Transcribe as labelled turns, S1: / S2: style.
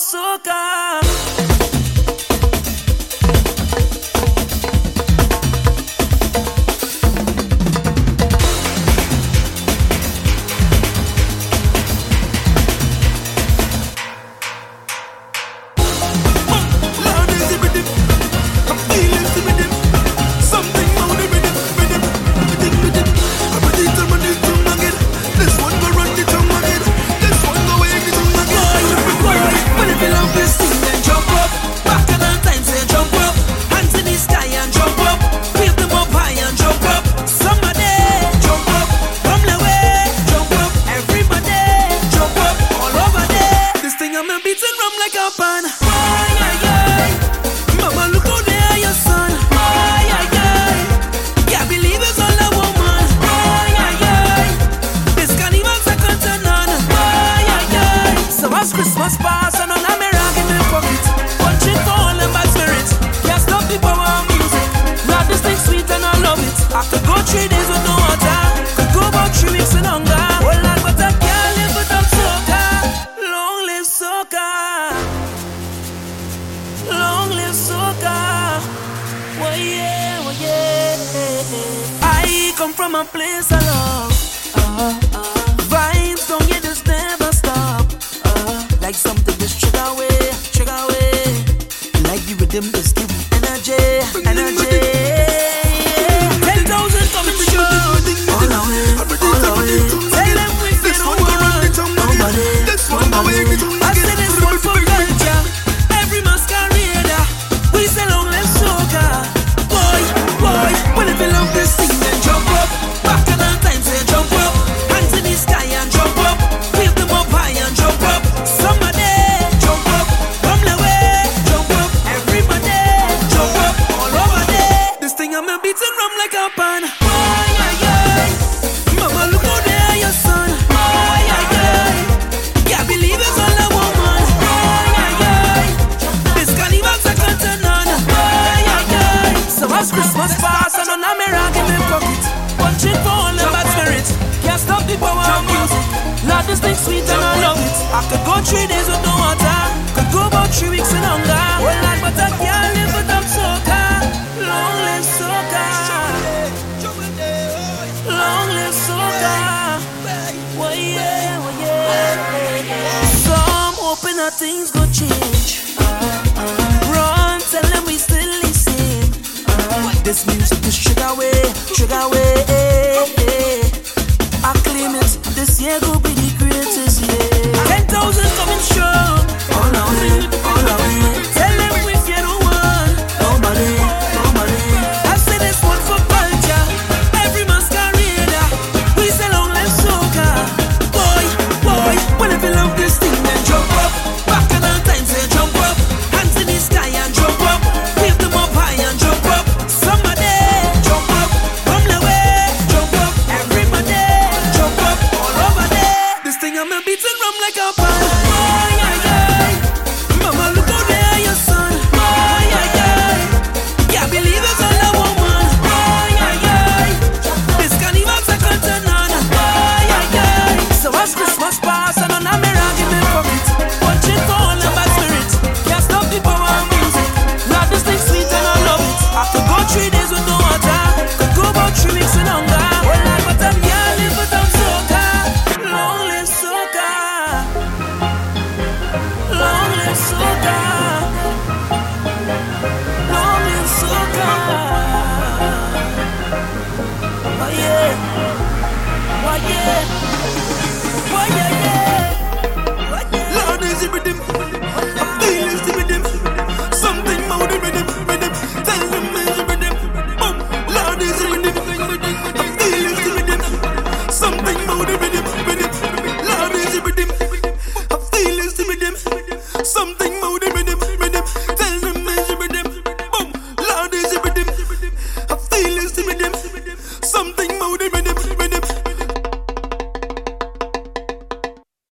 S1: azúcar. It's and rum like a pan. from a place of love. Uh-huh. Camera in my pocket, punching for all the bad spirits. Can't stop the power of music. Love this thing sweet and I love it. I could go three days with no water, could go about three weeks in hunger. Well, like, but I can't live without soca. Long live soca. Long live soca. Well, oh, yeah, oh, well, oh, yeah. Some hoping that things go change. Lord is with him